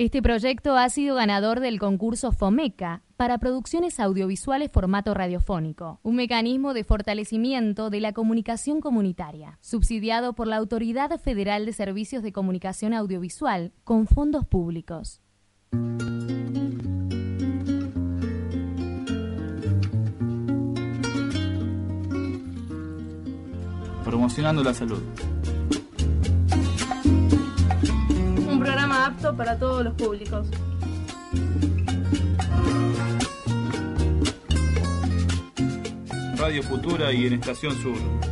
Este proyecto ha sido ganador del concurso FOMECA para producciones audiovisuales formato radiofónico, un mecanismo de fortalecimiento de la comunicación comunitaria, subsidiado por la Autoridad Federal de Servicios de Comunicación Audiovisual con fondos públicos. Promocionando la salud. Programa apto para todos los públicos. Radio Futura y en Estación Sur.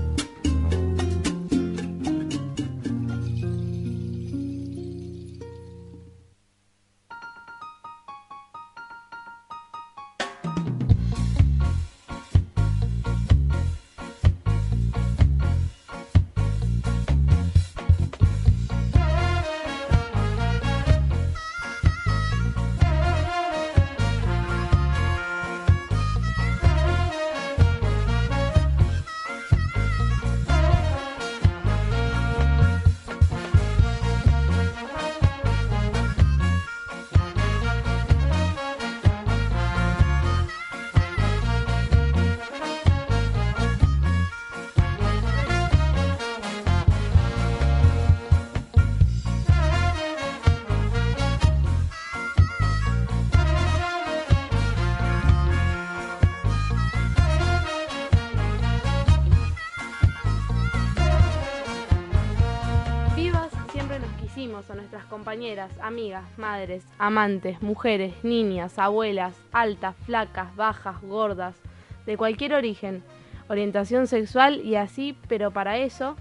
Compañeras, amigas, madres, amantes, mujeres, niñas, abuelas, altas, flacas, bajas, gordas, de cualquier origen, orientación sexual y así, pero para eso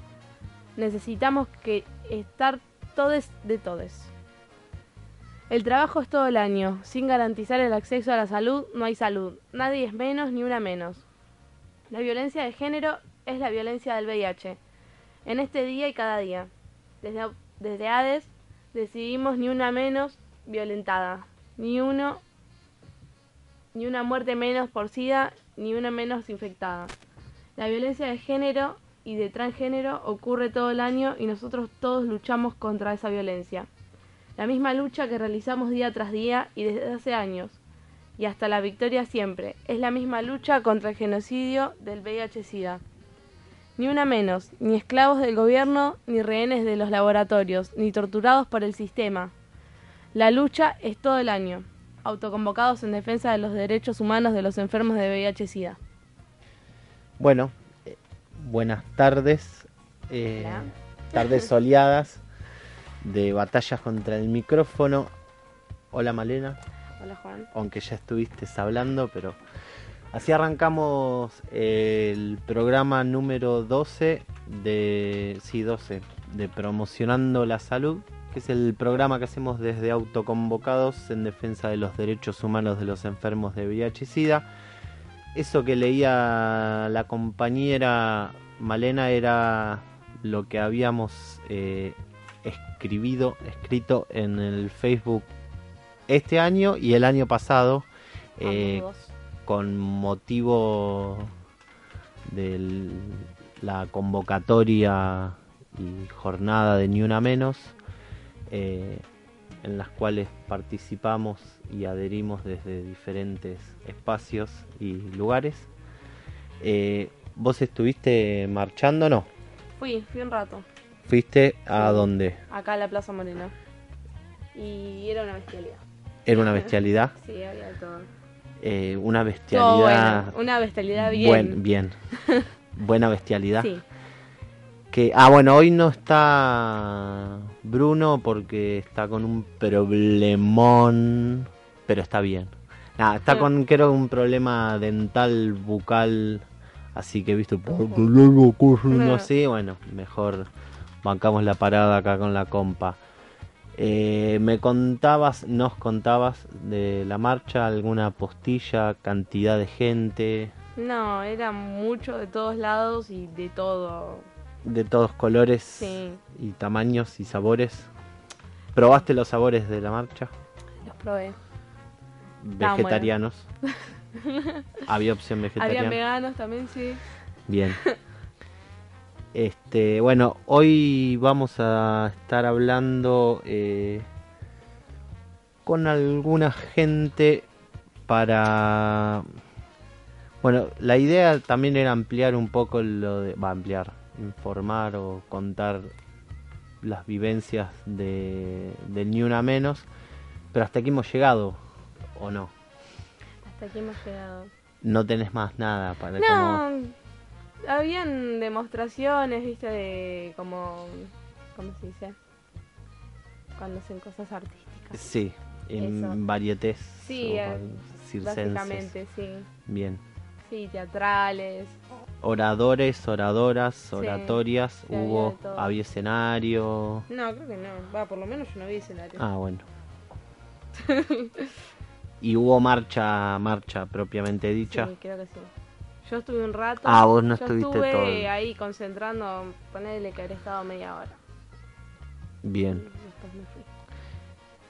necesitamos que estar todes de todes. El trabajo es todo el año. Sin garantizar el acceso a la salud, no hay salud. Nadie es menos ni una menos. La violencia de género es la violencia del VIH. En este día y cada día. Desde, desde ADES decidimos ni una menos violentada, ni uno ni una muerte menos por SIDA, ni una menos infectada. La violencia de género y de transgénero ocurre todo el año y nosotros todos luchamos contra esa violencia. La misma lucha que realizamos día tras día y desde hace años, y hasta la victoria siempre, es la misma lucha contra el genocidio del VIH-Sida. Ni una menos, ni esclavos del gobierno, ni rehenes de los laboratorios, ni torturados por el sistema. La lucha es todo el año, autoconvocados en defensa de los derechos humanos de los enfermos de VIH-Sida. Bueno, eh, buenas tardes, eh, tardes soleadas de batallas contra el micrófono. Hola Malena. Hola Juan. Aunque ya estuviste hablando, pero Así arrancamos el programa número 12 de, sí, 12, de Promocionando la Salud, que es el programa que hacemos desde Autoconvocados en defensa de los derechos humanos de los enfermos de VIH y SIDA. Eso que leía la compañera Malena era lo que habíamos eh, escribido, escrito en el Facebook este año y el año pasado con motivo de la convocatoria y jornada de Ni Una Menos, eh, en las cuales participamos y adherimos desde diferentes espacios y lugares. Eh, ¿Vos estuviste marchando o no? Fui, fui un rato. ¿Fuiste a dónde? Acá a la Plaza Morena. Y era una bestialidad. ¿Era una bestialidad? sí, había todo. Eh, una bestialidad. una bestialidad bien. bien. Buena bestialidad. Sí. Que, ah, bueno, hoy no está Bruno porque está con un problemón, pero está bien. Nada, está con, creo, un problema dental, bucal, así que, luego así, bueno, mejor bancamos la parada acá con la compa. Eh, me contabas, nos contabas de la marcha, alguna postilla, cantidad de gente, No, era mucho de todos lados y de todo. de todos colores Sí, y tamaños y sabores. ¿Probaste los sabores de la marcha? los probé. Vegetarianos. Había opción vegetariana. Habían veganos también, sí. Bien. Este, bueno, hoy vamos a estar hablando eh, con alguna gente para... Bueno, la idea también era ampliar un poco lo de... Va a ampliar, informar o contar las vivencias de, de Ni Una Menos. Pero hasta aquí hemos llegado, ¿o no? Hasta aquí hemos llegado. No tenés más nada para como... Habían demostraciones, viste, de como. ¿Cómo se dice? Cuando hacen cosas artísticas. Sí, en Eso. varietés Sí, eh. Básicamente, sí. Bien. Sí, teatrales. Oradores, oradoras, oratorias, sí, hubo, había escenario. No, creo que no. Va, por lo menos yo no vi escenario. Ah, bueno. y hubo marcha, marcha propiamente dicha. Sí, creo que sí. Yo estuve un rato. Ah, vos no yo estuviste estuve todo. ahí concentrando, ponerle que habré estado media hora. Bien. después me fui.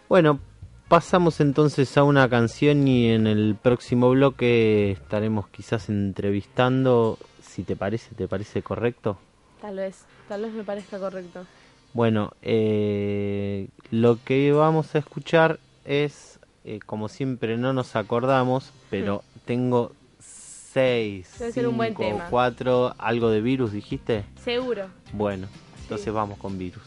Bueno, pasamos entonces a una canción y en el próximo bloque estaremos quizás entrevistando, si te parece, ¿te parece correcto? Tal vez, tal vez me parezca correcto. Bueno, eh, lo que vamos a escuchar es, eh, como siempre no nos acordamos, pero tengo seis, Debe ser un buen cinco, tema. cuatro, algo de virus, dijiste. Seguro. Bueno, entonces Sí. vamos con virus.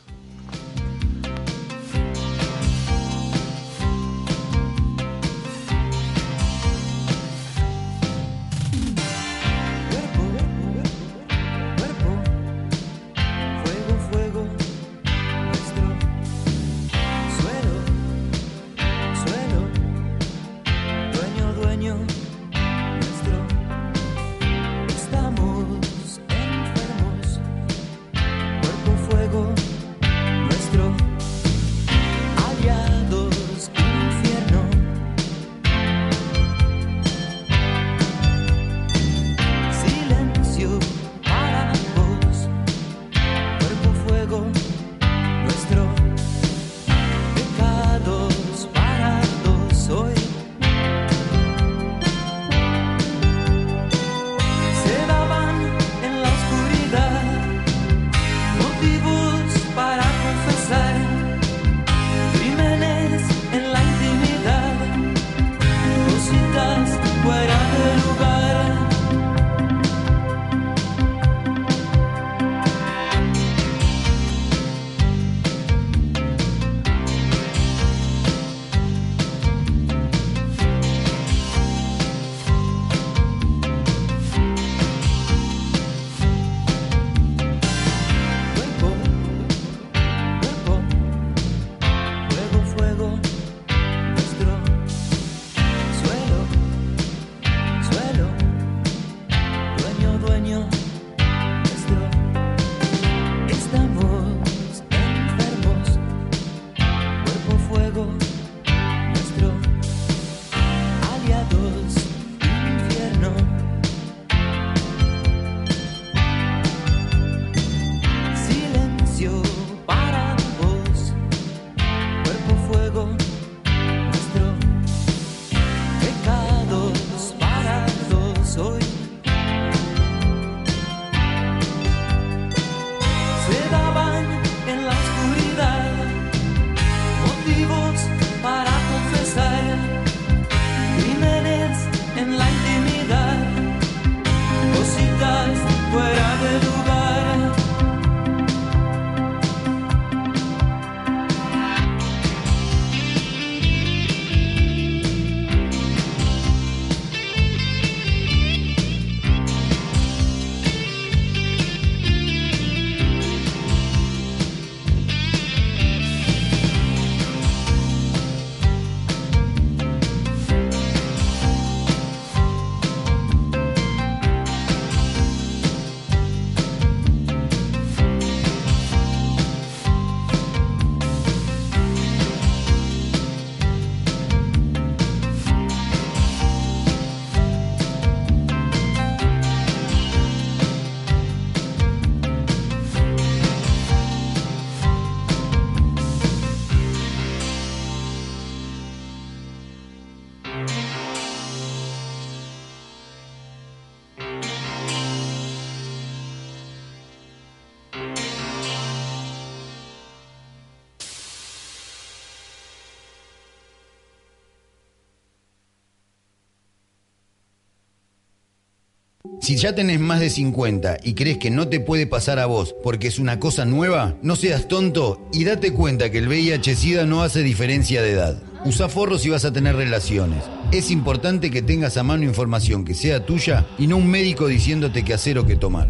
Si ya tenés más de 50 y crees que no te puede pasar a vos porque es una cosa nueva, no seas tonto y date cuenta que el VIH-Sida no hace diferencia de edad. Usa forros y vas a tener relaciones. Es importante que tengas a mano información que sea tuya y no un médico diciéndote qué hacer o qué tomar.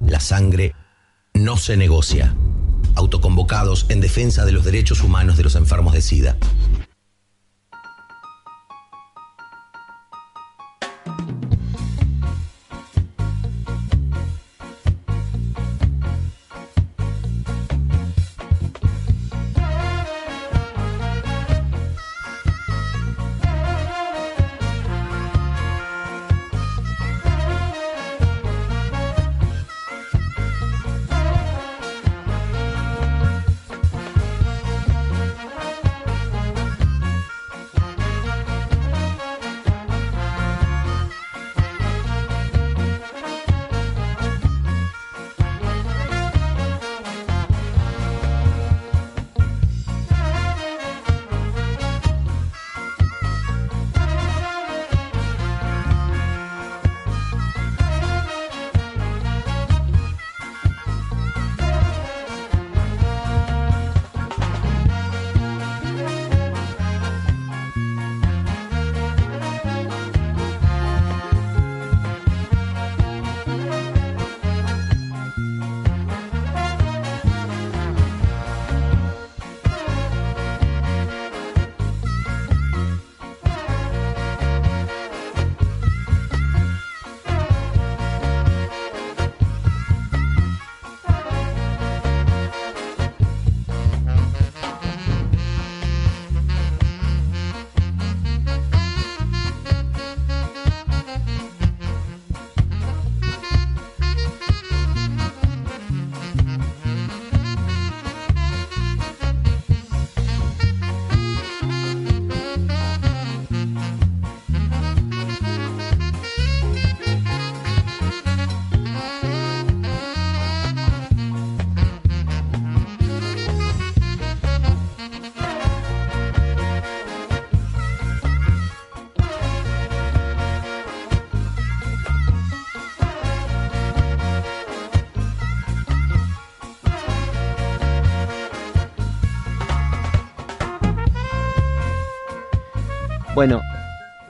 La sangre no se negocia. Autoconvocados en defensa de los derechos humanos de los enfermos de SIDA.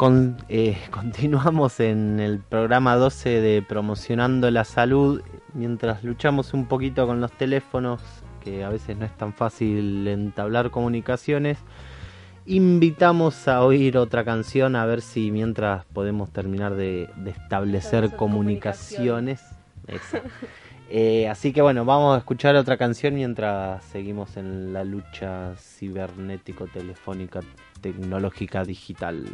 Con, eh, continuamos en el programa 12 de Promocionando la Salud, mientras luchamos un poquito con los teléfonos, que a veces no es tan fácil entablar comunicaciones. Invitamos a oír otra canción a ver si mientras podemos terminar de, de establecer comunicaciones. Eh, así que bueno, vamos a escuchar otra canción mientras seguimos en la lucha cibernético-telefónica tecnológica digital.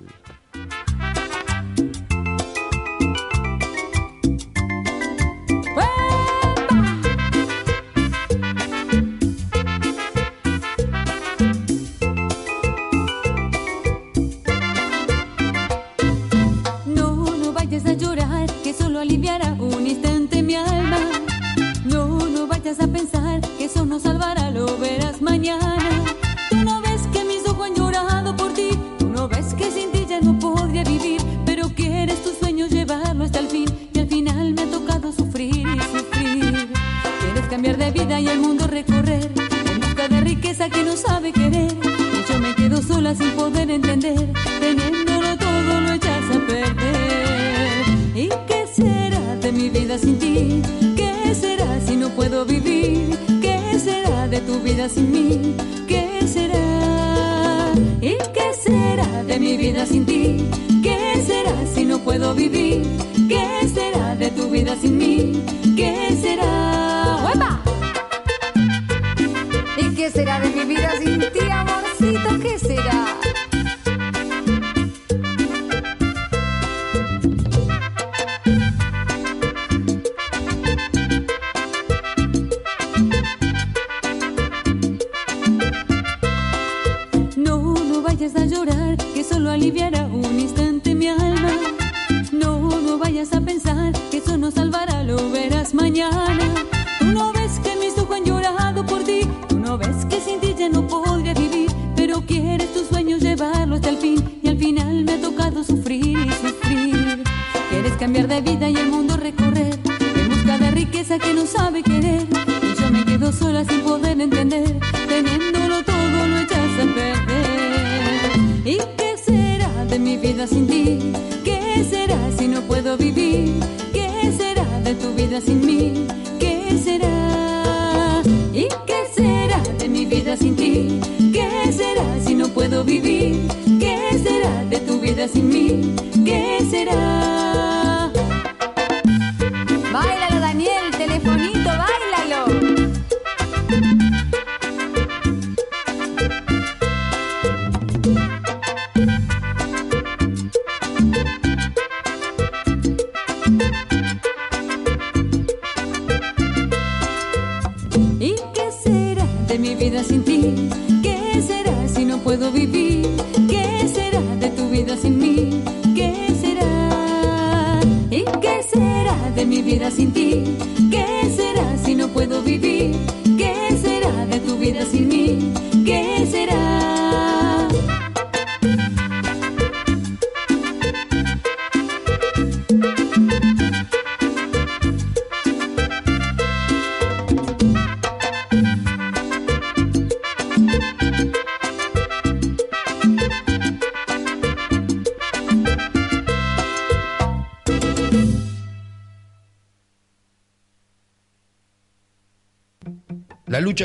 Riqueza que no sabe querer. Y yo me quedo sola sin poder entender, teniéndolo todo lo echas a perder. ¿Y qué será de mi vida sin ti? ¿Qué será si no puedo vivir? ¿Qué será de tu vida sin mí? ¿Qué será? ¿Y qué será de mi vida sin ti? ¿Qué será si no puedo vivir? ¿Qué será de tu vida sin mí?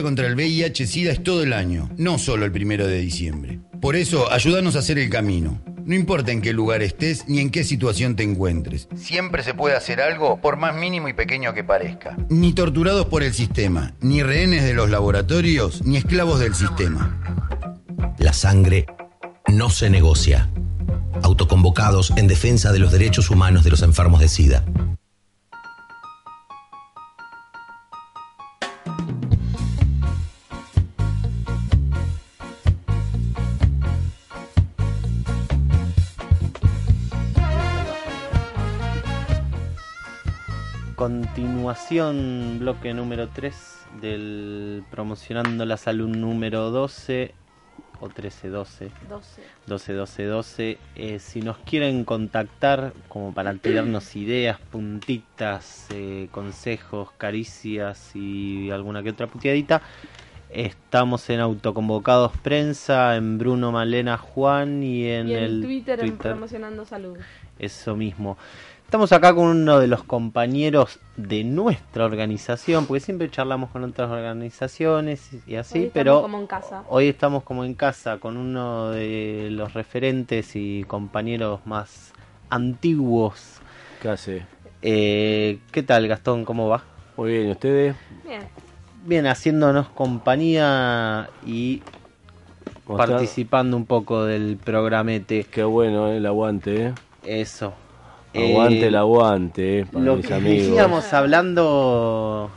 Contra el VIH-Sida es todo el año, no solo el primero de diciembre. Por eso, ayúdanos a hacer el camino. No importa en qué lugar estés ni en qué situación te encuentres. Siempre se puede hacer algo, por más mínimo y pequeño que parezca. Ni torturados por el sistema, ni rehenes de los laboratorios, ni esclavos del sistema. La sangre no se negocia. Autoconvocados en defensa de los derechos humanos de los enfermos de SIDA. Continuación, bloque número 3 del Promocionando la Salud número 12 o 13, 12. 12. 12, 12, 12. Eh, si nos quieren contactar como para tirarnos ideas, puntitas, eh, consejos, caricias y alguna que otra puteadita, estamos en Autoconvocados Prensa, en Bruno Malena Juan y en, y en el Twitter, en Promocionando Salud. Eso mismo. Estamos acá con uno de los compañeros de nuestra organización, porque siempre charlamos con otras organizaciones y así, Hoy pero como en casa. hoy estamos como en casa con uno de los referentes y compañeros más antiguos. ¿Qué hace? Eh, ¿Qué tal, Gastón? ¿Cómo va? Muy bien, ¿y ustedes? Bien. Bien, haciéndonos compañía y participando un poco del programete. Qué bueno, eh, el aguante, eh. Eso. Aguante Eh, el aguante, eh, para Lo mis que amigos. decíamos hablando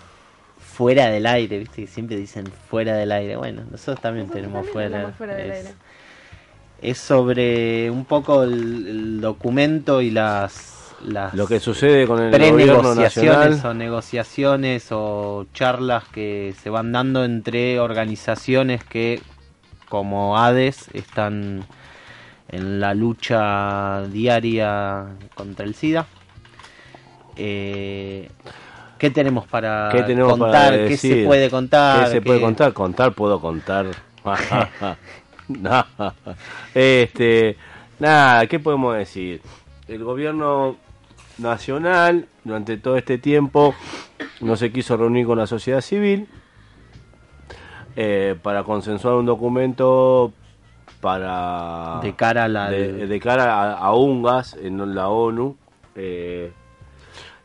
fuera del aire, viste que siempre dicen fuera del aire. Bueno, nosotros también tenemos también fuera, fuera del es, aire. es sobre un poco el, el documento y las, las Lo que sucede con el gobierno prenegociaciones nacional. o negociaciones o charlas que se van dando entre organizaciones que como ADES están en la lucha diaria contra el SIDA. Eh, ¿Qué tenemos para ¿Qué tenemos contar? para ¿Qué se puede contar? ¿Qué se puede contar? Contar puedo contar. Este, nada, ¿qué podemos decir? El gobierno nacional durante todo este tiempo no se quiso reunir con la sociedad civil eh, para consensuar un documento para De cara a la- de, de cara a, a UNGAS en la ONU eh,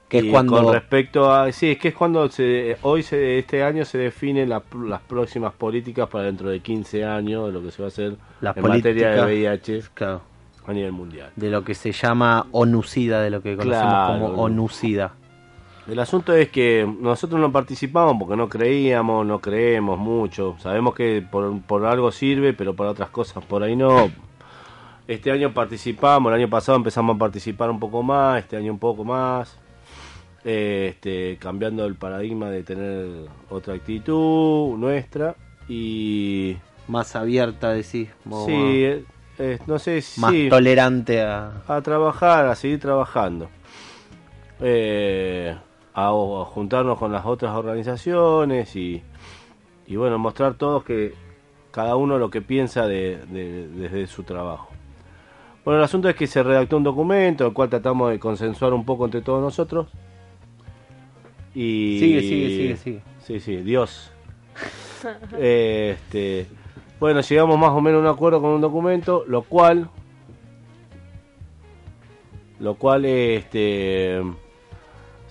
Que es cuando- con respecto a sí es que es cuando se, hoy se, este año se definen la- las próximas políticas para dentro de 15 años de lo que se va a hacer Las en materia de VIH claro, a nivel mundial de lo que se llama ONUCIDA, de lo que conocemos Claro, como. ONUCIDA. El asunto es que nosotros no participamos porque no creíamos, no creemos mucho. Sabemos que por, por algo sirve, pero para otras cosas por ahí no. Este año participamos, el año pasado empezamos a participar un poco más, este año un poco más. Eh, este, cambiando el paradigma de tener otra actitud nuestra y Más abierta, decís. vos, sí, eh, eh, no sé si más tolerante a... a trabajar, a seguir trabajando. Eh, a, a juntarnos con las otras organizaciones y, y bueno, mostrar todos que cada uno lo que piensa de, de- desde su trabajo. Bueno, el asunto es que se redactó un documento, el cual tratamos de consensuar un poco entre todos nosotros. Y... Sigue, sigue, sigue, sigue. Sí, sí, Dios. este, bueno, llegamos más o menos a un acuerdo con un documento, lo cual, lo cual, este,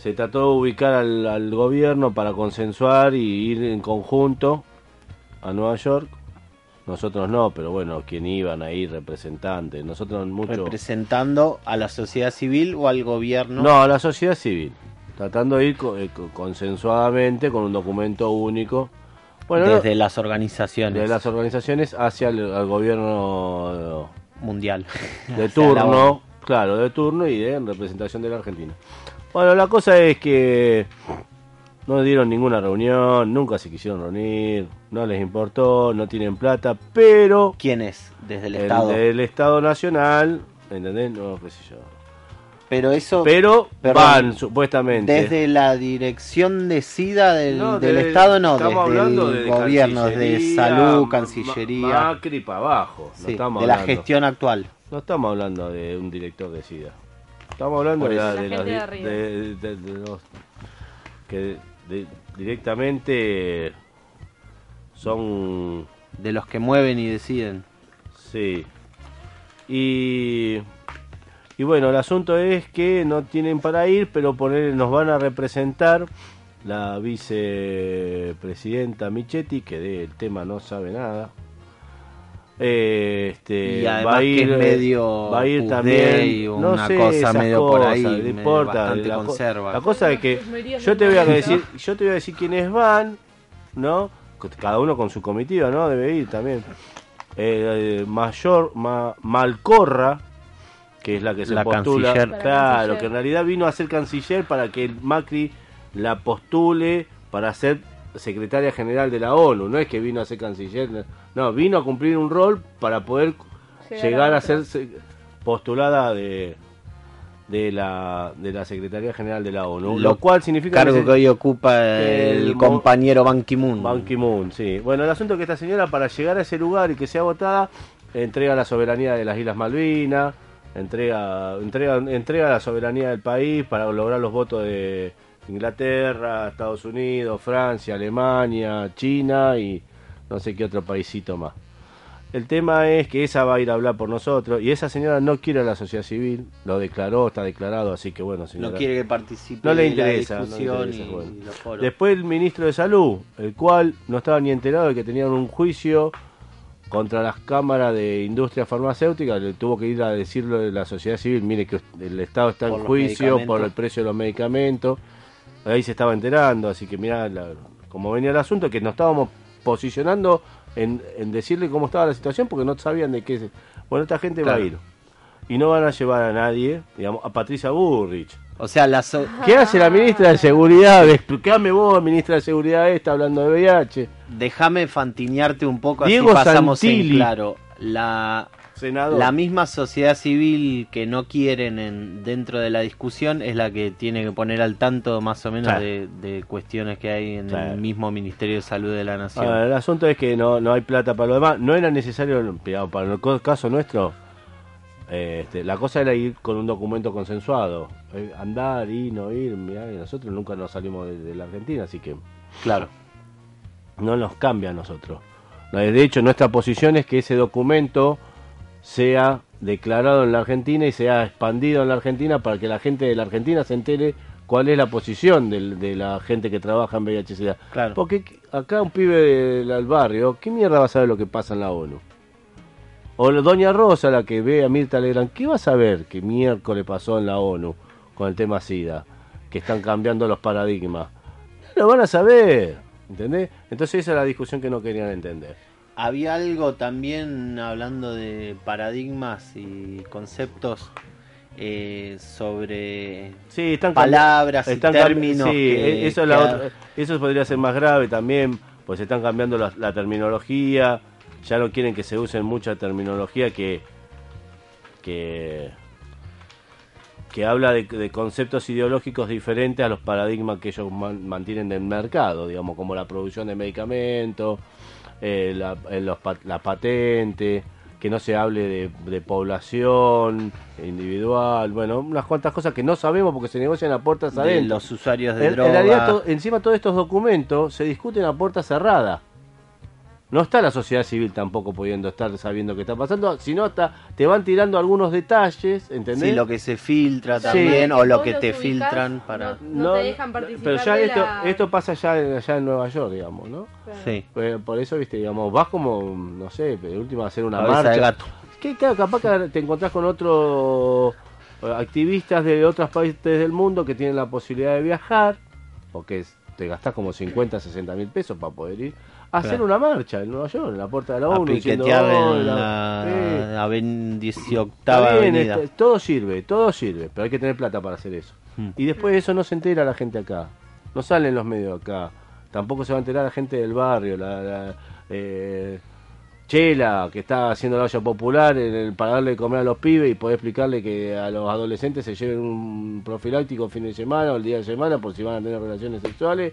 se trató de ubicar al, al gobierno para consensuar y ir en conjunto a Nueva York. Nosotros no, pero bueno, quien iban ahí representantes. Nosotros mucho. ¿Representando a la sociedad civil o al gobierno? No, a la sociedad civil. Tratando de ir eh, co- consensuadamente con un documento único. Bueno, no- Desde las organizaciones. de las organizaciones hacia el al gobierno Mundial. de turno, claro, de turno y de en representación de la Argentina. Bueno, la cosa es que no dieron ninguna reunión, nunca se quisieron reunir, no les importó, no tienen plata, pero ¿Quién es? Desde el, el Estado. del Estado Nacional, ¿entendés? No, qué sé yo. Pero eso. Pero Perdón. van, supuestamente. Desde la dirección de SIDA del, No, del de- Estado, no, estamos desde hablando el de gobierno, de salud, Cancillería. Macri para abajo. No Sí, estamos de la gestión actual. No estamos hablando de un director de SIDA. Estamos hablando de, la- La de gente los de de- de- de los que de- directamente son De los que mueven y deciden. sí. Y y bueno el asunto es que no tienen para ir pero poner nos van a representar la vicepresidenta Michetti que del tema no sabe nada este Y además va a que ir es medio va a ir también o no una sé, cosa medio por ahí, no importa bastante la, co- conserva. la cosa es que yo te voy a decir yo te voy a decir quiénes van no cada uno con su comitiva no debe ir también eh, eh, mayor Ma- Malcorra que es la que se La postula canciller. claro canciller. que en realidad vino a ser canciller para que el Macri la postule para ser secretaria general de la ONU no es que vino a ser canciller no vino a cumplir un rol para poder Llegar llegar, a ser se- postulada de de la de la secretaría general de la ONU lo, Lo- cual significa Cargo que que hoy ocupa el, el compañero Ban Ki-moon. Ban Ki-moon, sí. Bueno, el asunto es que esta señora para llegar a ese lugar y que sea votada entrega la soberanía de las Islas Malvinas, entrega entrega entrega la soberanía del país para lograr los votos de Inglaterra, Estados Unidos, Francia, Alemania, China y no sé qué otro paísito más. El tema es que esa va a ir a hablar por nosotros y esa señora no quiere a la sociedad civil, lo declaró, está declarado, así que bueno, señora. No quiere que participe No le interesa, la no le discusión interesa, y, bueno. y los foros. Después el ministro de Salud, el cual no estaba ni enterado de que tenían un juicio contra las cámaras de industria farmacéutica, le tuvo que ir a decirlo de la sociedad civil, mire que el Estado está Por en juicio por el precio de los medicamentos, ahí se estaba enterando, así que mira como venía el asunto, que nos estábamos posicionando en, en decirle cómo estaba la situación porque no sabían de qué se... Bueno, esta gente va a ir. Y no van a llevar a nadie, digamos, a Patricia Burrich. O sea, la so- ¿Qué hace la ministra de Seguridad? Explícame vos, ministra de Seguridad esta, hablando de VIH. déjame fantinearte un poco Diego así pasamos en Santilli. claro. La, Senador. la misma sociedad civil que no quieren en, dentro de la discusión es la que tiene que poner al tanto más o menos Claro. de, de cuestiones que hay en Claro. el mismo Ministerio de Salud de la Nación. Ah, el asunto es que no, no hay plata para lo demás. No era necesario, para el caso nuestro, eh, este, la cosa era ir con un documento consensuado. Eh, andar, ir, no ir. mirá, y nosotros nunca nos salimos de, de la Argentina, así que claro. no nos cambia a nosotros. No, De hecho, nuestra posición es que ese documento sea declarado en la Argentina y sea expandido en la Argentina para que la gente de la Argentina se entere cuál es la posición del- de, la gente que trabaja en VIH-Sida. Claro. Porque acá un pibe del, del barrio, ¿qué mierda va a saber lo que pasa en la ONU? O la Doña Rosa, la que ve a Mirta Legrand, ¿qué va a saber que miércoles pasó en la ONU con el tema SIDA? Que están cambiando los paradigmas. No lo van a saber, ¿entendés? Entonces esa es la discusión que no querían entender. Había algo también hablando de paradigmas y conceptos eh, sobre Sí, están palabras están y términos. sí, que- eso, es la que- otra- eso podría ser más grave también, pues están cambiando la, la terminología, ya no quieren que se usen mucha terminología que que que habla de, de conceptos ideológicos diferentes a los paradigmas que ellos man- mantienen del mercado, digamos, como la producción de medicamentos, eh, la, eh, los la patente, que no se hable de, de población individual, bueno, unas cuantas cosas que no sabemos porque se negocian a puertas De adentro. los usuarios de En, en droga. realidad, to- encima todos estos documentos se discuten a puerta cerrada. No está la sociedad civil tampoco pudiendo estar sabiendo qué está pasando, sino hasta te van tirando algunos detalles, ¿entendés? Sí, lo que se filtra Sí. también, o lo que te ubicás, filtran para... No, te dejan participar Pero ya de esto, la- esto pasa ya, allá en Nueva York, digamos, ¿no? Sí. Pues, por eso, viste, digamos, vas como, no sé, de última a hacer una Cabeza de marcha. gato. Que claro, capaz que te encontrás con otros eh, activistas de otros países del mundo que tienen la posibilidad de viajar, porque es- te gastás como 50, 60 mil pesos para poder ir hacer Claro. una marcha en Nueva York, en la puerta de la ONU. diciendo, en la Sí. aven- 18 Está bien, avenida. está- todo sirve, todo sirve, pero hay que tener plata para hacer eso. Mm. Y después de eso no se entera la gente acá, no salen los medios acá, tampoco se va a enterar la gente del barrio, la, la, eh, Chela, que está haciendo la olla popular en el, para darle de comer a los pibes y poder explicarle que a los adolescentes se lleven un profiláctico el fin de semana o el día de semana por si van a tener relaciones sexuales.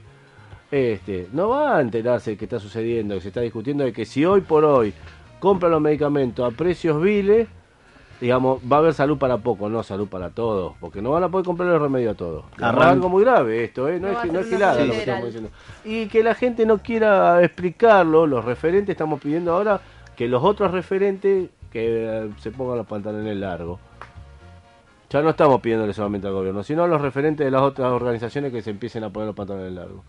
Este, no va a enterarse de qué está sucediendo, que se está discutiendo de que si hoy por hoy compran los medicamentos a precios viles, digamos, va a haber salud para poco, no salud para todos, porque no van a poder comprar el remedio a todos. Es algo muy grave esto, ¿eh? no, No es, que- no es gilada lo que estamos diciendo. Y que la gente no quiera explicarlo, los referentes estamos pidiendo ahora que los otros referentes que eh, se pongan los pantalones largos. Ya no estamos pidiéndole solamente al gobierno, sino a los referentes de las otras organizaciones que se empiecen a poner los pantalones largos.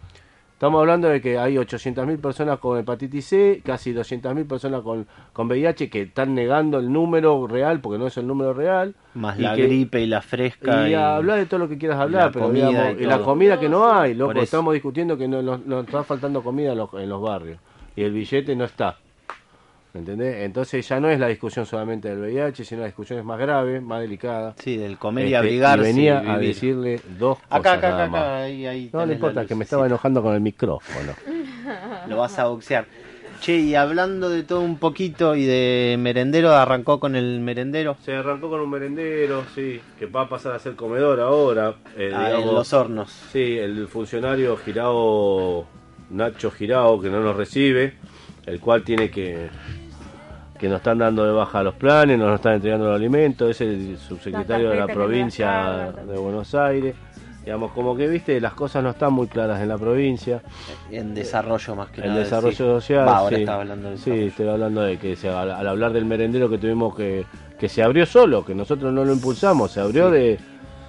Estamos hablando de que hay 800.000 personas con hepatitis C, casi 200.000 personas con, con VIH que están negando el número real, porque no es el número real. Más y la que- gripe y la fresca. y y- hablar de todo lo que quieras hablar, la pero comida digamos, y y la comida que no hay, loco, estamos discutiendo que no- nos, nos está faltando comida en los, en los barrios y el billete no está. ¿Entendés? Entonces ya no es la discusión solamente del VIH, sino la discusión es más grave, más delicada. Sí, del comer y Este, abrigarse. y venía y a decirle dos cosas Acá, acá, nada acá, más. acá, ahí, ahí No, tenés importa, que me estaba enojando con el micrófono. Lo vas a boxear. Che, y hablando de todo un poquito y de merendero, arrancó con el merendero. Se arrancó con un merendero, sí, que va a pasar a ser comedor ahora. eh, Ah, en digamos. los hornos. Sí, el funcionario Girao, Nacho Girao, que no nos recibe, el cual tiene que que nos están dando de baja los planes, no nos están entregando los alimentos, es el subsecretario de la provincia de Buenos Aires. Digamos, como que viste, las cosas no están muy claras en la provincia. En desarrollo más que El nada. desarrollo sí. social. Va, ahora sí. estaba hablando del Sí, desarrollo. estoy hablando de que se, al, al hablar del merendero que tuvimos que. que se abrió solo, que nosotros no lo impulsamos, se abrió de,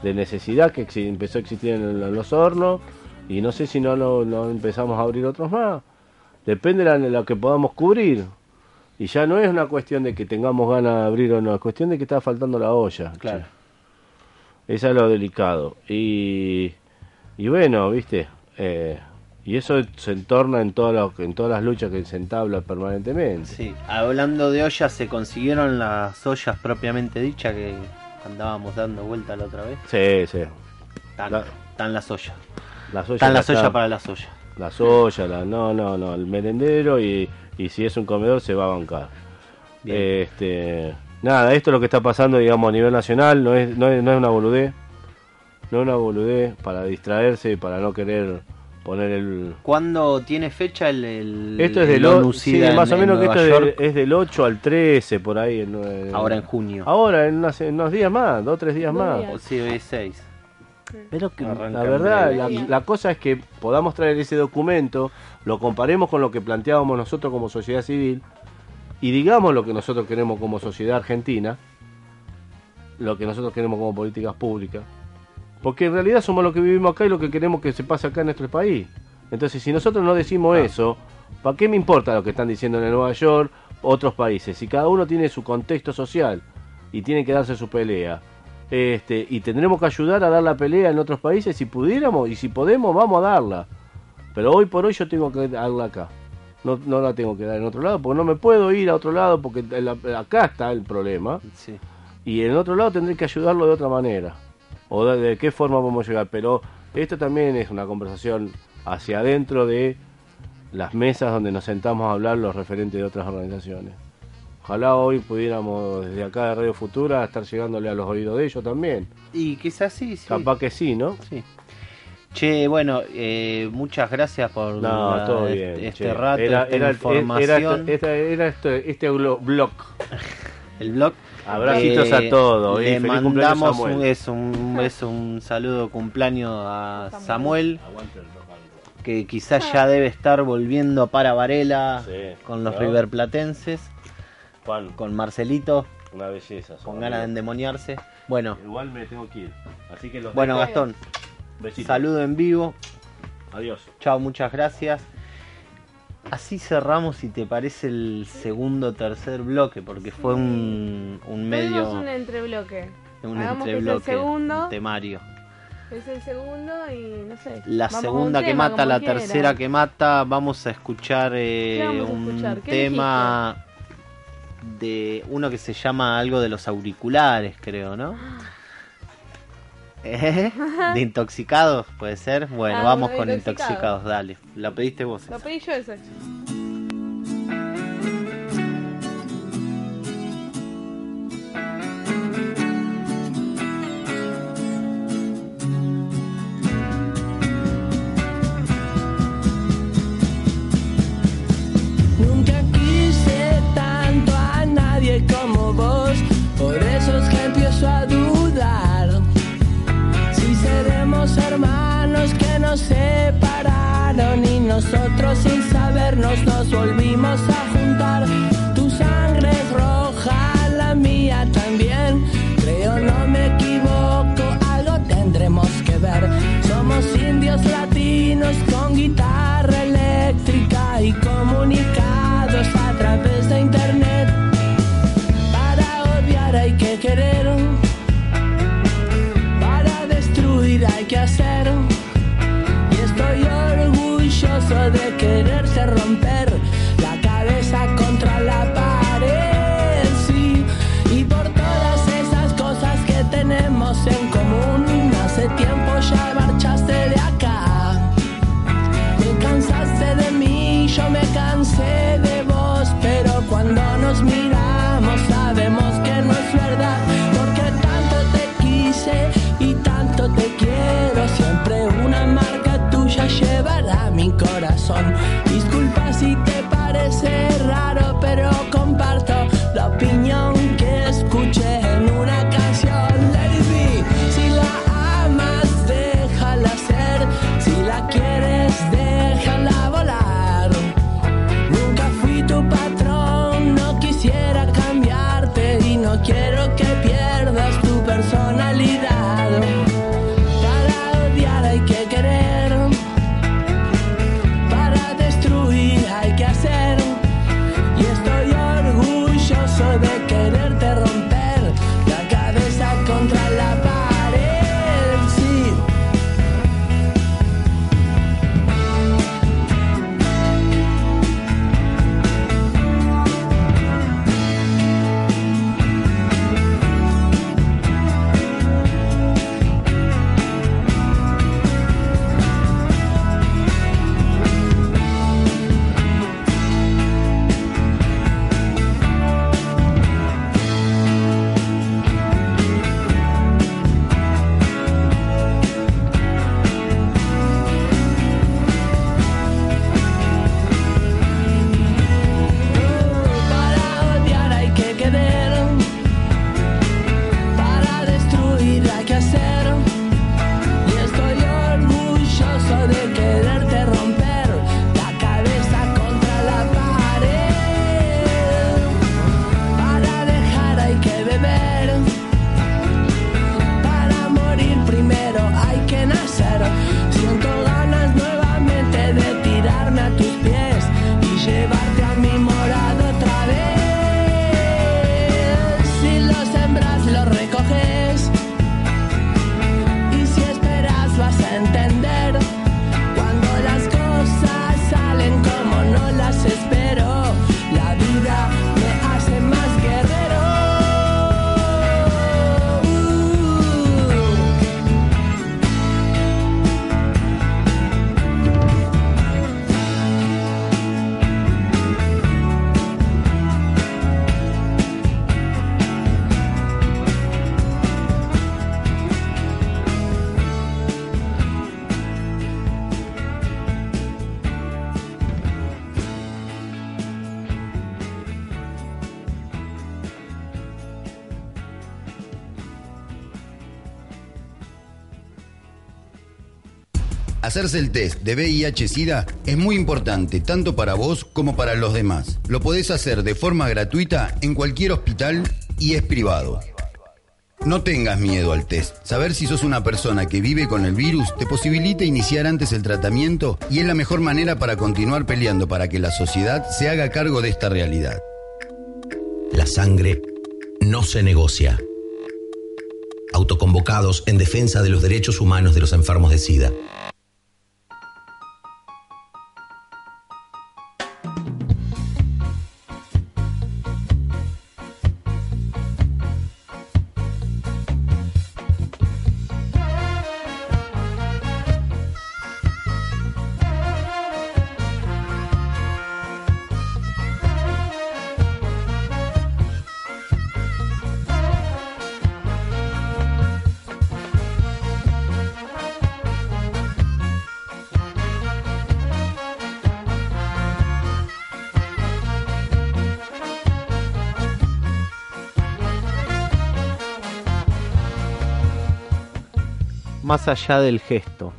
de necesidad que empezó a existir en, en los hornos y no sé si no, no empezamos a abrir otros más. Depende de de lo que podamos cubrir. Y ya no es una cuestión de que tengamos ganas de abrir o no, es cuestión de que está faltando la olla. Claro. che. Eso es lo delicado. Y, y bueno, viste, eh, y eso se entorna en, todas las- en todas las luchas que se entabla permanentemente. Sí, hablando de ollas, se consiguieron las ollas propiamente dichas que andábamos dando vuelta la otra vez. Sí, sí. Están, La- están las ollas. Las ollas Están las ollas para las ollas. Las ollas, la- no, no, no, el merendero y, y si es un comedor se va a bancar. Bien. Este, nada, esto es lo que está pasando, digamos, a nivel nacional, no es, no es, no es una boludez, no es una boludez para distraerse, para no querer poner el... ¿Cuándo tiene fecha el, el Esto es el del, o- sí, más en- o menos en que esto es, del- York? es del 8 al 13, por ahí. En, en- Ahora en junio. Ahora, en, unas- en unos días más, dos o tres días Dos más. días. O sí, hoy es 6. Pero que la verdad, la, cosa es que podamos traer ese documento, lo comparemos con lo que planteábamos nosotros como sociedad civil y digamos lo que nosotros queremos como sociedad argentina, lo que nosotros queremos como políticas públicas. Porque en realidad somos los que vivimos acá y lo que queremos que se pase acá en nuestro país. Entonces, si nosotros no decimos eso, ¿para qué me importa lo que están diciendo en Nueva York, otros países? Si cada uno tiene su contexto social y tiene que darse su pelea. Este, y tendremos que ayudar a dar la pelea en otros países si pudiéramos y si podemos vamos a darla. Pero hoy por hoy yo tengo que darla acá. No, no la tengo que dar en otro lado porque no me puedo ir a otro lado porque la- acá está el problema Sí. y en otro lado tendré que ayudarlo de otra manera. O de, de qué forma vamos a llegar. Pero esto también es una conversación hacia adentro de las mesas donde nos sentamos a hablar los referentes de otras organizaciones. Ojalá hoy pudiéramos desde acá de Radio Futura estar llegándole a los oídos de ellos también. Y quizás sí, sí. Capaz que sí, ¿no? Sí. Che, bueno, eh, muchas gracias por No, la- todo este, bien. este che. rato, era, esta era, información. era, esto- esta- era esto- este glo- blog. el blog. Abracitos Eh, a todos, y Le mandamos un, es un, es un saludo cumpleaños a Samuel, que quizás ya debe estar volviendo para Varela Sí, con los ¿no? riverplatenses, Juan, con Marcelito, una belleza. con ganas de endemoniarse. Bueno, Igual me tengo que ir. Así que los bueno. Gastón, Besitos. saludo en vivo. Adiós. Chao, muchas gracias. Así cerramos, si te parece, el segundo tercer bloque, porque fue un, un medio, Tenemos un entrebloque. un Hagamos que es el entrebloque, segundo. un temario. Es el segundo y no sé. La segunda un que tema, mata, la quiera. tercera que mata, vamos a escuchar, eh, ¿Qué vamos a un escuchar? ¿Qué tema de uno que se llama algo de los auriculares, creo, ¿no? ¿Eh? ¿De intoxicados? ¿Puede ser? Bueno, Ah, vamos con Intoxicados. intoxicados, dale. La pediste vos. Lo esa. pedí yo ese. Nos separaron y nosotros sin sabernos nos volvimos a juntar. Tu sangre es roja, la mía también. Creo no me equivoco, algo tendremos que ver. Somos indios latinos con guitarra eléctrica y comunicados a través de internet. Para odiar hay que querer, para destruir hay que hacer. Hacerse el test de VIH-Sida es muy importante tanto para vos como para los demás. Lo podés hacer de forma gratuita en cualquier hospital y es privado. No tengas miedo al test. Saber si sos una persona que vive con el virus te posibilita iniciar antes el tratamiento y es la mejor manera para continuar peleando para que la sociedad se haga cargo de esta realidad. La sangre no se negocia. Autoconvocados en defensa de los derechos humanos de los enfermos de SIDA. Más allá del gesto.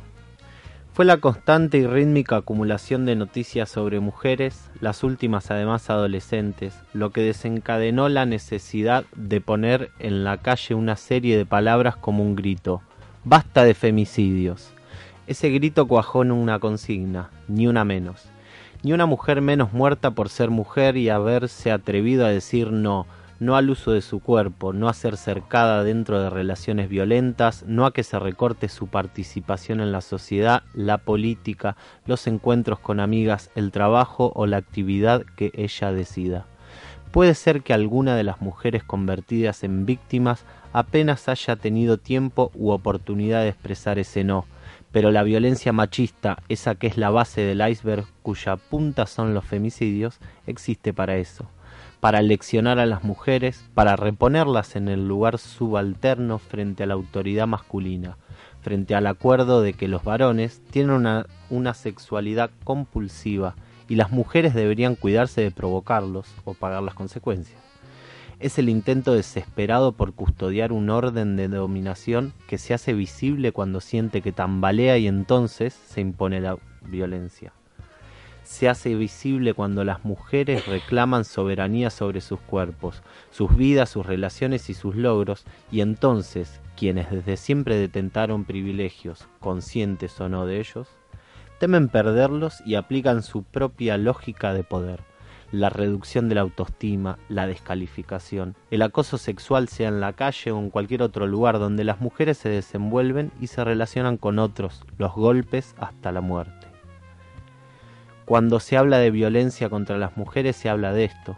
Fue la constante y rítmica acumulación de noticias sobre mujeres, las últimas además adolescentes, lo que desencadenó la necesidad de poner en la calle una serie de palabras como un grito. Basta de femicidios. Ese grito cuajó en una consigna, ni una menos. Ni una mujer menos muerta por ser mujer y haberse atrevido a decir no, no al uso de su cuerpo, no a ser cercada dentro de relaciones violentas, no a que se recorte su participación en la sociedad, la política, los encuentros con amigas, el trabajo o la actividad que ella decida. Puede ser que alguna de las mujeres convertidas en víctimas apenas haya tenido tiempo u oportunidad de expresar ese no, pero la violencia machista, esa que es la base del iceberg cuya punta son los femicidios, existe para eso para leccionar a las mujeres, para reponerlas en el lugar subalterno frente a la autoridad masculina, frente al acuerdo de que los varones tienen una, una sexualidad compulsiva y las mujeres deberían cuidarse de provocarlos o pagar las consecuencias. Es el intento desesperado por custodiar un orden de dominación que se hace visible cuando siente que tambalea y entonces se impone la violencia se hace visible cuando las mujeres reclaman soberanía sobre sus cuerpos, sus vidas, sus relaciones y sus logros, y entonces quienes desde siempre detentaron privilegios, conscientes o no de ellos, temen perderlos y aplican su propia lógica de poder, la reducción de la autoestima, la descalificación, el acoso sexual sea en la calle o en cualquier otro lugar donde las mujeres se desenvuelven y se relacionan con otros, los golpes hasta la muerte. Cuando se habla de violencia contra las mujeres se habla de esto.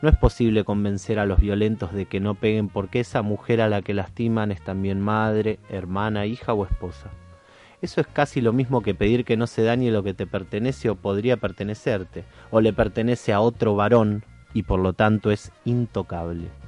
No es posible convencer a los violentos de que no peguen porque esa mujer a la que lastiman es también madre, hermana, hija o esposa. Eso es casi lo mismo que pedir que no se dañe lo que te pertenece o podría pertenecerte, o le pertenece a otro varón y por lo tanto es intocable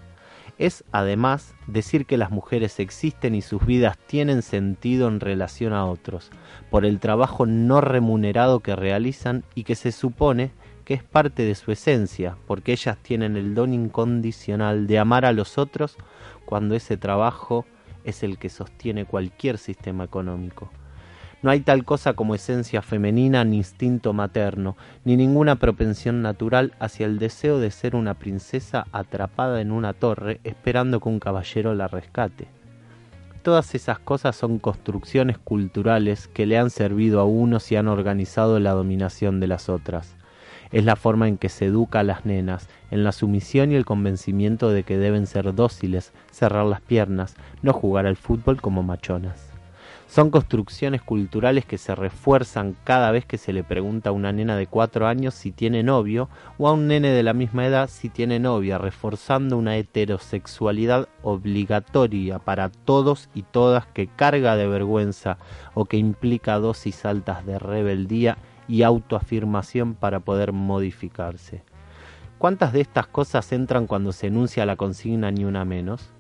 es además decir que las mujeres existen y sus vidas tienen sentido en relación a otros, por el trabajo no remunerado que realizan y que se supone que es parte de su esencia, porque ellas tienen el don incondicional de amar a los otros cuando ese trabajo es el que sostiene cualquier sistema económico. No hay tal cosa como esencia femenina ni instinto materno, ni ninguna propensión natural hacia el deseo de ser una princesa atrapada en una torre esperando que un caballero la rescate. Todas esas cosas son construcciones culturales que le han servido a unos y han organizado la dominación de las otras. Es la forma en que se educa a las nenas, en la sumisión y el convencimiento de que deben ser dóciles, cerrar las piernas, no jugar al fútbol como machonas. Son construcciones culturales que se refuerzan cada vez que se le pregunta a una nena de cuatro años si tiene novio o a un nene de la misma edad si tiene novia, reforzando una heterosexualidad obligatoria para todos y todas que carga de vergüenza o que implica dosis altas de rebeldía y autoafirmación para poder modificarse. ¿Cuántas de estas cosas entran cuando se enuncia la consigna ni una menos?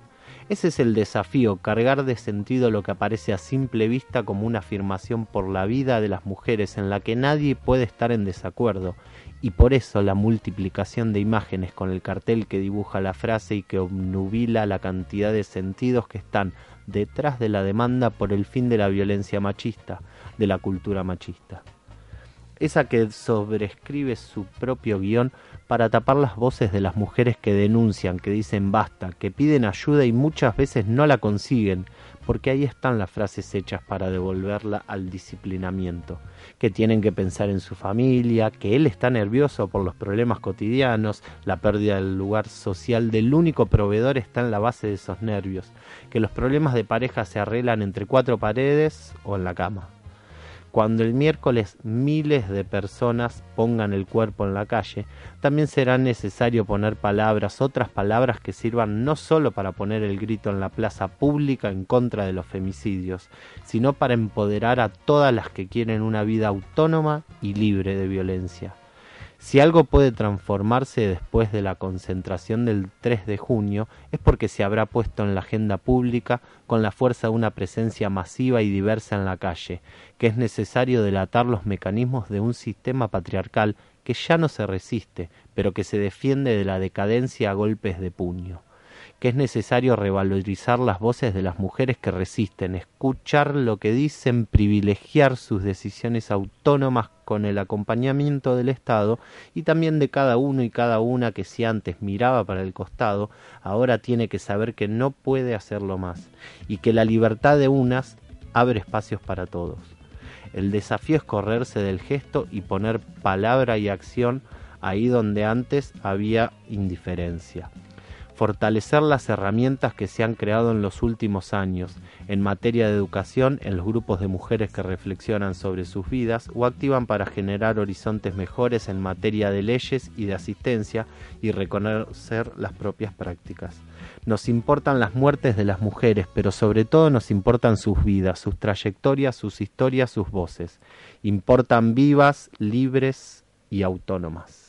Ese es el desafío, cargar de sentido lo que aparece a simple vista como una afirmación por la vida de las mujeres en la que nadie puede estar en desacuerdo, y por eso la multiplicación de imágenes con el cartel que dibuja la frase y que obnubila la cantidad de sentidos que están detrás de la demanda por el fin de la violencia machista, de la cultura machista. Esa que sobrescribe su propio guion para tapar las voces de las mujeres que denuncian, que dicen basta, que piden ayuda y muchas veces no la consiguen, porque ahí están las frases hechas para devolverla al disciplinamiento, que tienen que pensar en su familia, que él está nervioso por los problemas cotidianos, la pérdida del lugar social del único proveedor está en la base de esos nervios, que los problemas de pareja se arreglan entre cuatro paredes o en la cama. Cuando el miércoles miles de personas pongan el cuerpo en la calle, también será necesario poner palabras, otras palabras que sirvan no solo para poner el grito en la plaza pública en contra de los femicidios, sino para empoderar a todas las que quieren una vida autónoma y libre de violencia. Si algo puede transformarse después de la concentración del 3 de junio es porque se habrá puesto en la agenda pública con la fuerza de una presencia masiva y diversa en la calle, que es necesario delatar los mecanismos de un sistema patriarcal que ya no se resiste, pero que se defiende de la decadencia a golpes de puño que es necesario revalorizar las voces de las mujeres que resisten, escuchar lo que dicen, privilegiar sus decisiones autónomas con el acompañamiento del Estado y también de cada uno y cada una que si antes miraba para el costado, ahora tiene que saber que no puede hacerlo más y que la libertad de unas abre espacios para todos. El desafío es correrse del gesto y poner palabra y acción ahí donde antes había indiferencia fortalecer las herramientas que se han creado en los últimos años en materia de educación en los grupos de mujeres que reflexionan sobre sus vidas o activan para generar horizontes mejores en materia de leyes y de asistencia y reconocer las propias prácticas. Nos importan las muertes de las mujeres, pero sobre todo nos importan sus vidas, sus trayectorias, sus historias, sus voces. Importan vivas, libres y autónomas.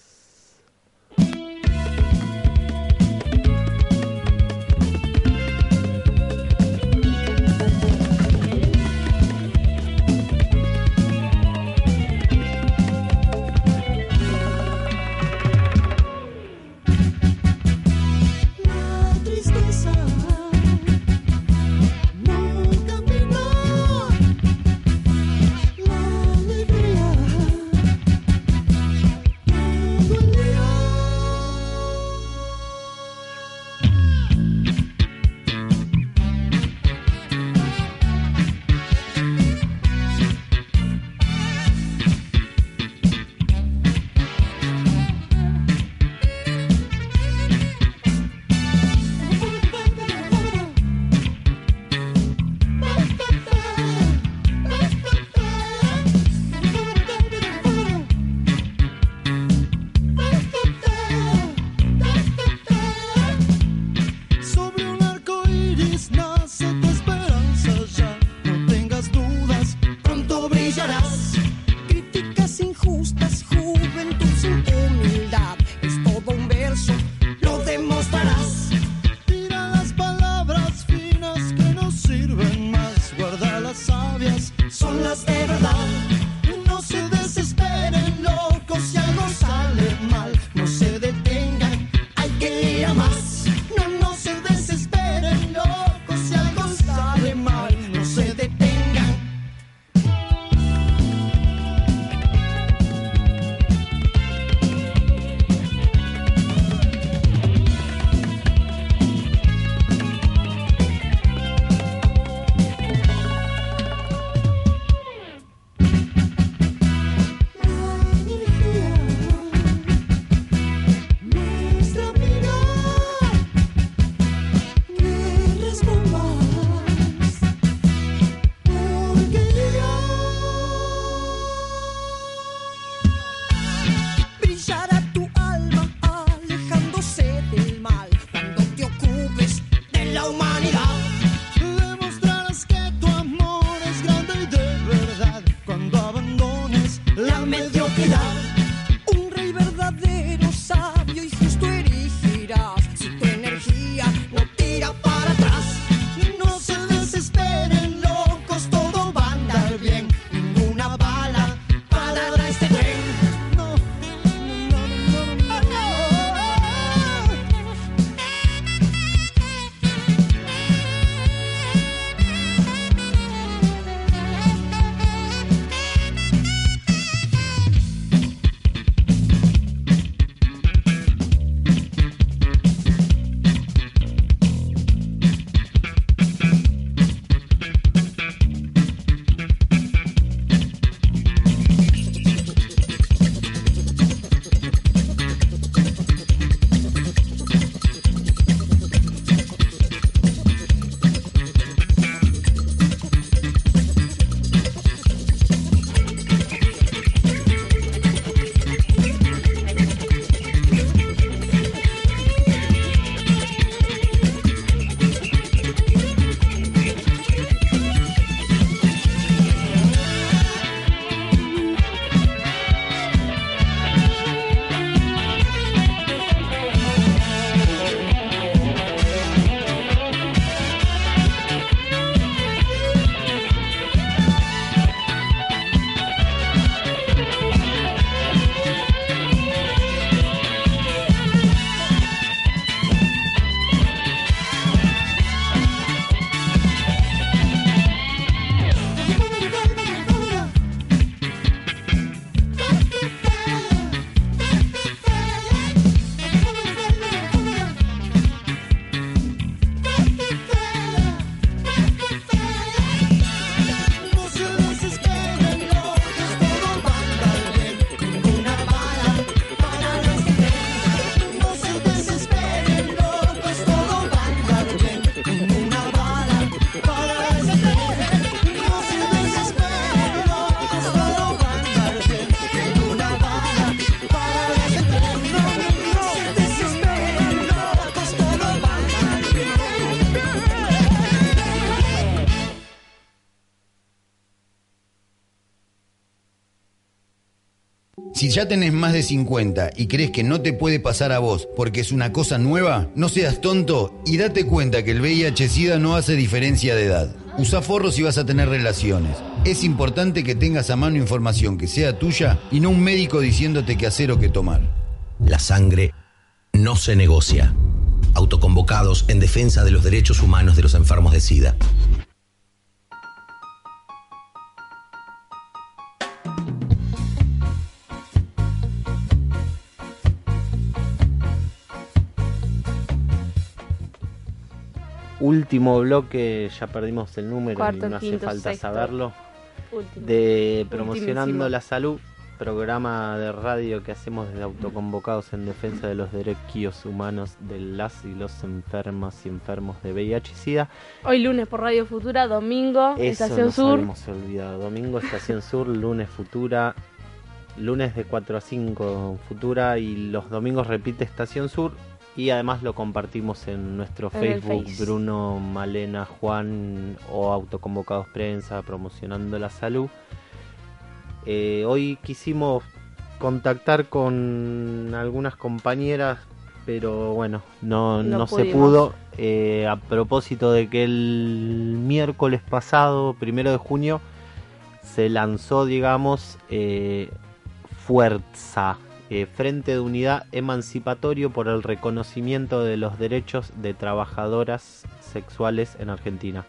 Ya tenés más de 50 y crees que no te puede pasar a vos porque es una cosa nueva, no seas tonto y date cuenta que el VIH-Sida no hace diferencia de edad. Usa forros y vas a tener relaciones. Es importante que tengas a mano información que sea tuya y no un médico diciéndote qué hacer o qué tomar. La sangre no se negocia. Autoconvocados en defensa de los derechos humanos de los enfermos de SIDA. Último bloque, ya perdimos el número Cuarto, y no hace falta sexto. saberlo. Último. De Promocionando Ultimísimo. la Salud, programa de radio que hacemos desde Autoconvocados en defensa de los derechos humanos de las y los enfermas y enfermos de VIH y SIDA. Hoy lunes por Radio Futura, domingo, Eso Estación nos Sur. habíamos olvidado. Domingo Estación Sur, lunes Futura, lunes de 4 a 5 Futura y los domingos repite Estación Sur y además lo compartimos en nuestro En Facebook Face. Bruno, Malena, Juan o Autoconvocados Prensa promocionando la salud. Eh, hoy quisimos contactar con algunas compañeras, pero bueno, no, No no se pudo. Eh, a propósito de que el miércoles pasado, primero de junio, se lanzó, digamos, eh, Fuerza, eh, Frente de Unidad Emancipatorio por el reconocimiento de los derechos de trabajadoras sexuales en Argentina.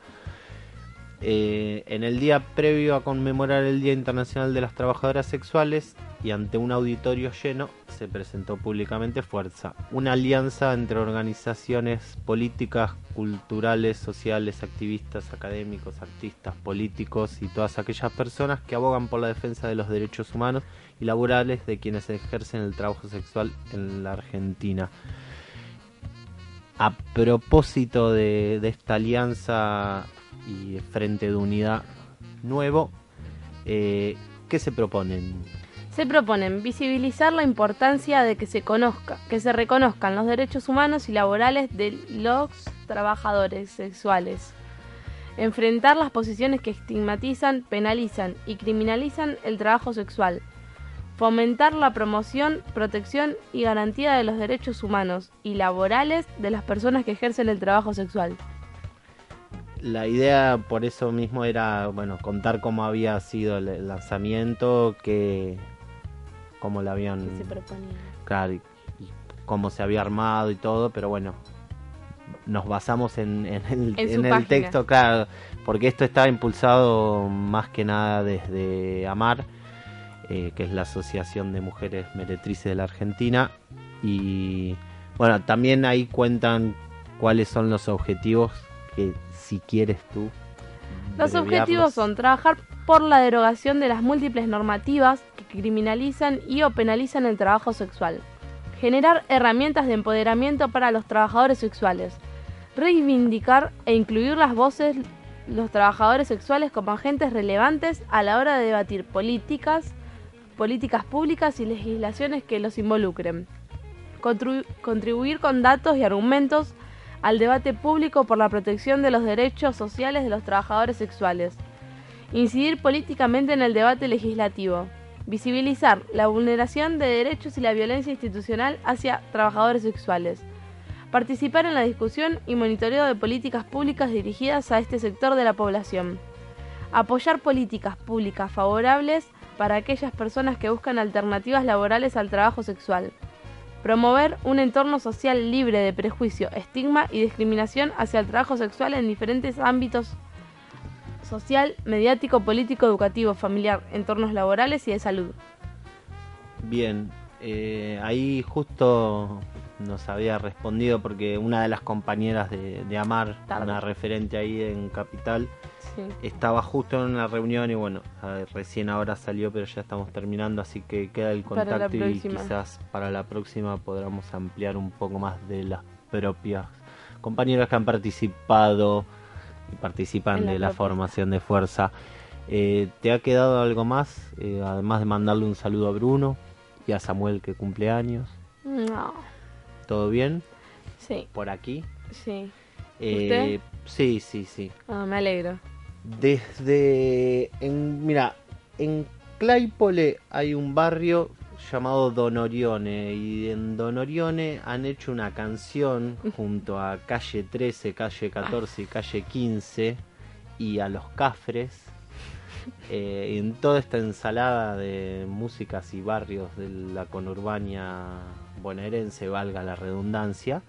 Eh, en el día previo a conmemorar el Día Internacional de las Trabajadoras Sexuales y ante un auditorio lleno se presentó públicamente Fuerza, una alianza entre organizaciones políticas, culturales, sociales, activistas, académicos, artistas, políticos y todas aquellas personas que abogan por la defensa de los derechos humanos laborales de quienes ejercen el trabajo sexual en la Argentina. A propósito de, de esta alianza y Frente de Unidad nuevo, eh, ¿qué se proponen? Se proponen visibilizar la importancia de que se conozca, que se reconozcan los derechos humanos y laborales de los trabajadores sexuales. Enfrentar las posiciones que estigmatizan, penalizan y criminalizan el trabajo sexual. Fomentar la promoción, protección y garantía de los derechos humanos y laborales de las personas que ejercen el trabajo sexual. La idea por eso mismo era, bueno, contar cómo había sido el- lanzamiento, que cómo lo habían, que se proponía. claro, y, y cómo se había armado y todo, pero bueno, nos basamos en, en el, En el texto, claro, porque esto está impulsado más que nada desde AMAR, eh, que es la Asociación de Mujeres Meretrices de la Argentina, y bueno, también ahí cuentan cuáles son los objetivos que si quieres tú. Los objetivos son trabajar por la derogación de las múltiples normativas que criminalizan y o penalizan el trabajo sexual. Generar herramientas de empoderamiento para los trabajadores sexuales. Reivindicar e incluir las voces los trabajadores sexuales como agentes relevantes a la hora de debatir políticas, políticas públicas y legislaciones que los involucren. Contribuir con datos y argumentos al debate público por la protección de los derechos sociales de los trabajadores sexuales. Incidir políticamente en el debate legislativo. Visibilizar la vulneración de derechos y la violencia institucional hacia trabajadores sexuales. Participar en la discusión y monitoreo de políticas públicas dirigidas a este sector de la población. Apoyar políticas públicas favorables para aquellas personas que buscan alternativas laborales al trabajo sexual. Promover un entorno social libre de prejuicio, estigma y discriminación hacia el trabajo sexual en diferentes ámbitos social, mediático, político, educativo, familiar, entornos laborales y de salud. Bien, eh, ahí justo nos había respondido porque una de las compañeras de, de Amar, Tarde. una referente ahí en Capital, Sí. estaba justo en una reunión y bueno, recién ahora salió pero ya estamos terminando, así que queda el contacto y quizás para la próxima podamos ampliar un poco más de las propias compañeras que han participado y participan En la de la formación de fuerza. Eh, ¿Te ha quedado algo más? Eh, además de mandarle un saludo a Bruno y a Samuel que cumple años. No, ¿Todo bien? sí, Por aquí. sí. Eh, sí, sí, sí. Ah, me alegro. Desde. En, mira, en Claypole hay un barrio llamado Don Orione y en Don Orione han hecho una canción junto a Calle 13, Calle 14 y Calle 15 y a Los Cafres. Eh, en toda esta ensalada de músicas y barrios de la conurbania bonaerense, valga la redundancia,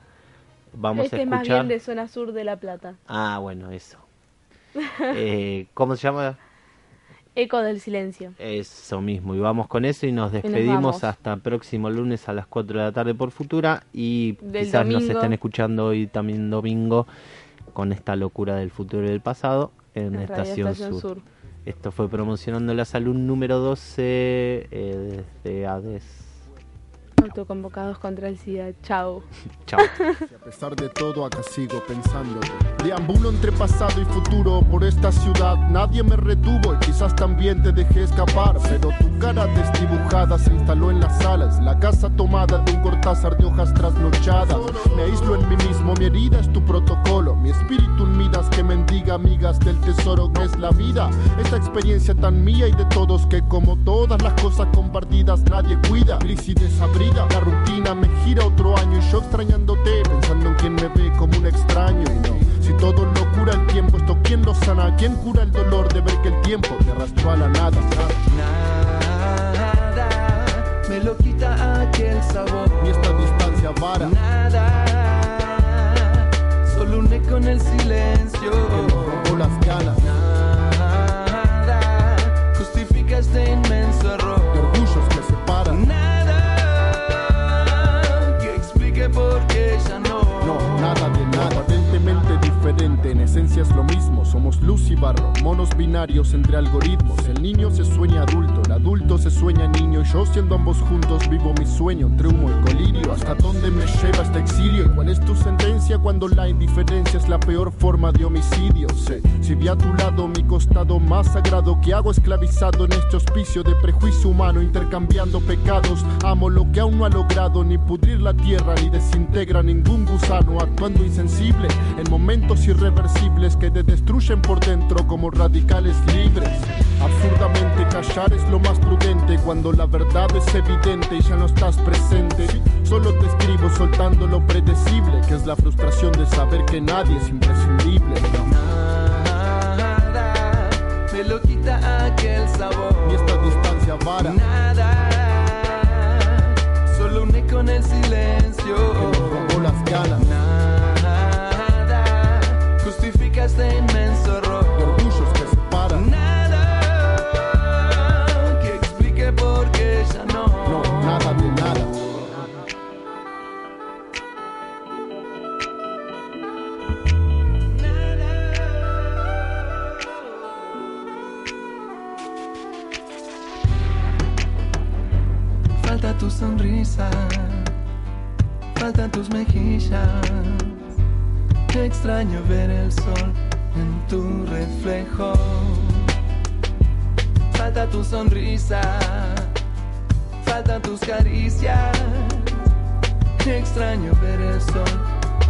vamos este a es más escuchar... bien de zona sur de La Plata. Ah, bueno, eso. Eh, ¿Cómo se llama? Eco del silencio. Eso mismo, y vamos con eso y nos nos despedimos vamos. hasta próximo lunes a las 4 de la tarde por Futura y Del quizás nos estén escuchando hoy también domingo con esta locura del futuro y del pasado en Estación, Estación Sur. Sur. Esto fue promocionando la salud número 12 eh, desde ADES. Autoconvocados contra el SIDA. Chao. Chao. A pesar de todo, acá sigo pensándote. Deambulo entre pasado y futuro por esta ciudad. Nadie me retuvo y quizás también te dejé escapar. Pero tu cara desdibujada se instaló en las salas. La casa tomada de un cortázar de hojas trasnochadas. Me aíslo en mí mismo, mi herida es tu protocolo. Mi espíritu en miras que mendiga amigas del tesoro que es la vida. Esta experiencia tan mía y de todos que, como todas las cosas compartidas, nadie cuida. Gris y desabrida, la rutina me gira otro año y yo extrañándote, pensando en quien me ve como un extraño. Y no, si todo lo cura el tiempo, esto quién lo sana, quién cura el dolor de ver que el tiempo te arrastró a la nada. Nada me lo quita aquel sabor. Ni esta distancia vara. Nada, solo un eco en el silencio. Robó las ganas. Nada justifica este inmenso error. De orgullos nada de nada, aparentemente en esencia es lo mismo. Somos luz y barro, monos binarios entre algoritmos. El niño se sueña adulto, el adulto se sueña niño. Y yo siendo ambos juntos vivo mi sueño entre humo y colirio. ¿Hasta dónde me lleva este exilio? ¿Y cuál es tu sentencia cuando la indiferencia es la peor forma de homicidio? Sé, si vi a tu lado mi costado más sagrado, que hago esclavizado en este hospicio de prejuicio humano, intercambiando pecados. Amo lo que aún no ha logrado ni pudrir la tierra ni desintegra ningún gusano, actuando insensible en momentos irreversibles que te destruyen por dentro como radicales libres. Absurdamente callar es lo más prudente cuando la verdad es evidente y ya no estás presente. Solo te escribo soltando lo predecible, que es la frustración de saber que nadie es imprescindible. Nada me lo quita aquel sabor. Ni esta distancia vara. Nada, solo un eco en el silencio. Robó las ganas. Nada este inmenso error. Orgullos que separan. Nada que explique por qué ya no. No, nada de nada. Falta tu sonrisa, faltan tus mejillas. Extraño ver el sol en tu reflejo. Falta tu sonrisa, faltan tus caricias. Extraño ver el sol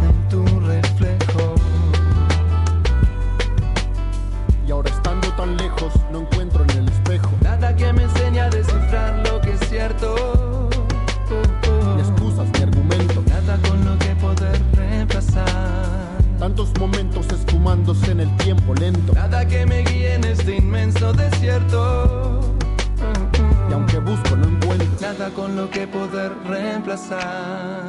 en tu reflejo. Y ahora estando tan lejos, no encuentro en el espejo. Nada que me enseñe a descifrar lo que es cierto. Tantos momentos esfumándose en el tiempo lento. Nada que me guíe en este inmenso desierto. Y aunque busco, no encuentro. Nada con lo que poder reemplazar.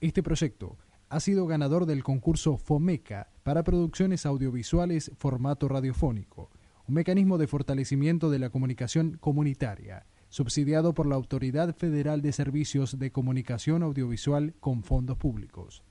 Este proyecto ha sido ganador del concurso FOMECA para producciones audiovisuales formato radiofónico, un mecanismo de fortalecimiento de la comunicación comunitaria, subsidiado por la Autoridad Federal de Servicios de Comunicación Audiovisual con fondos públicos.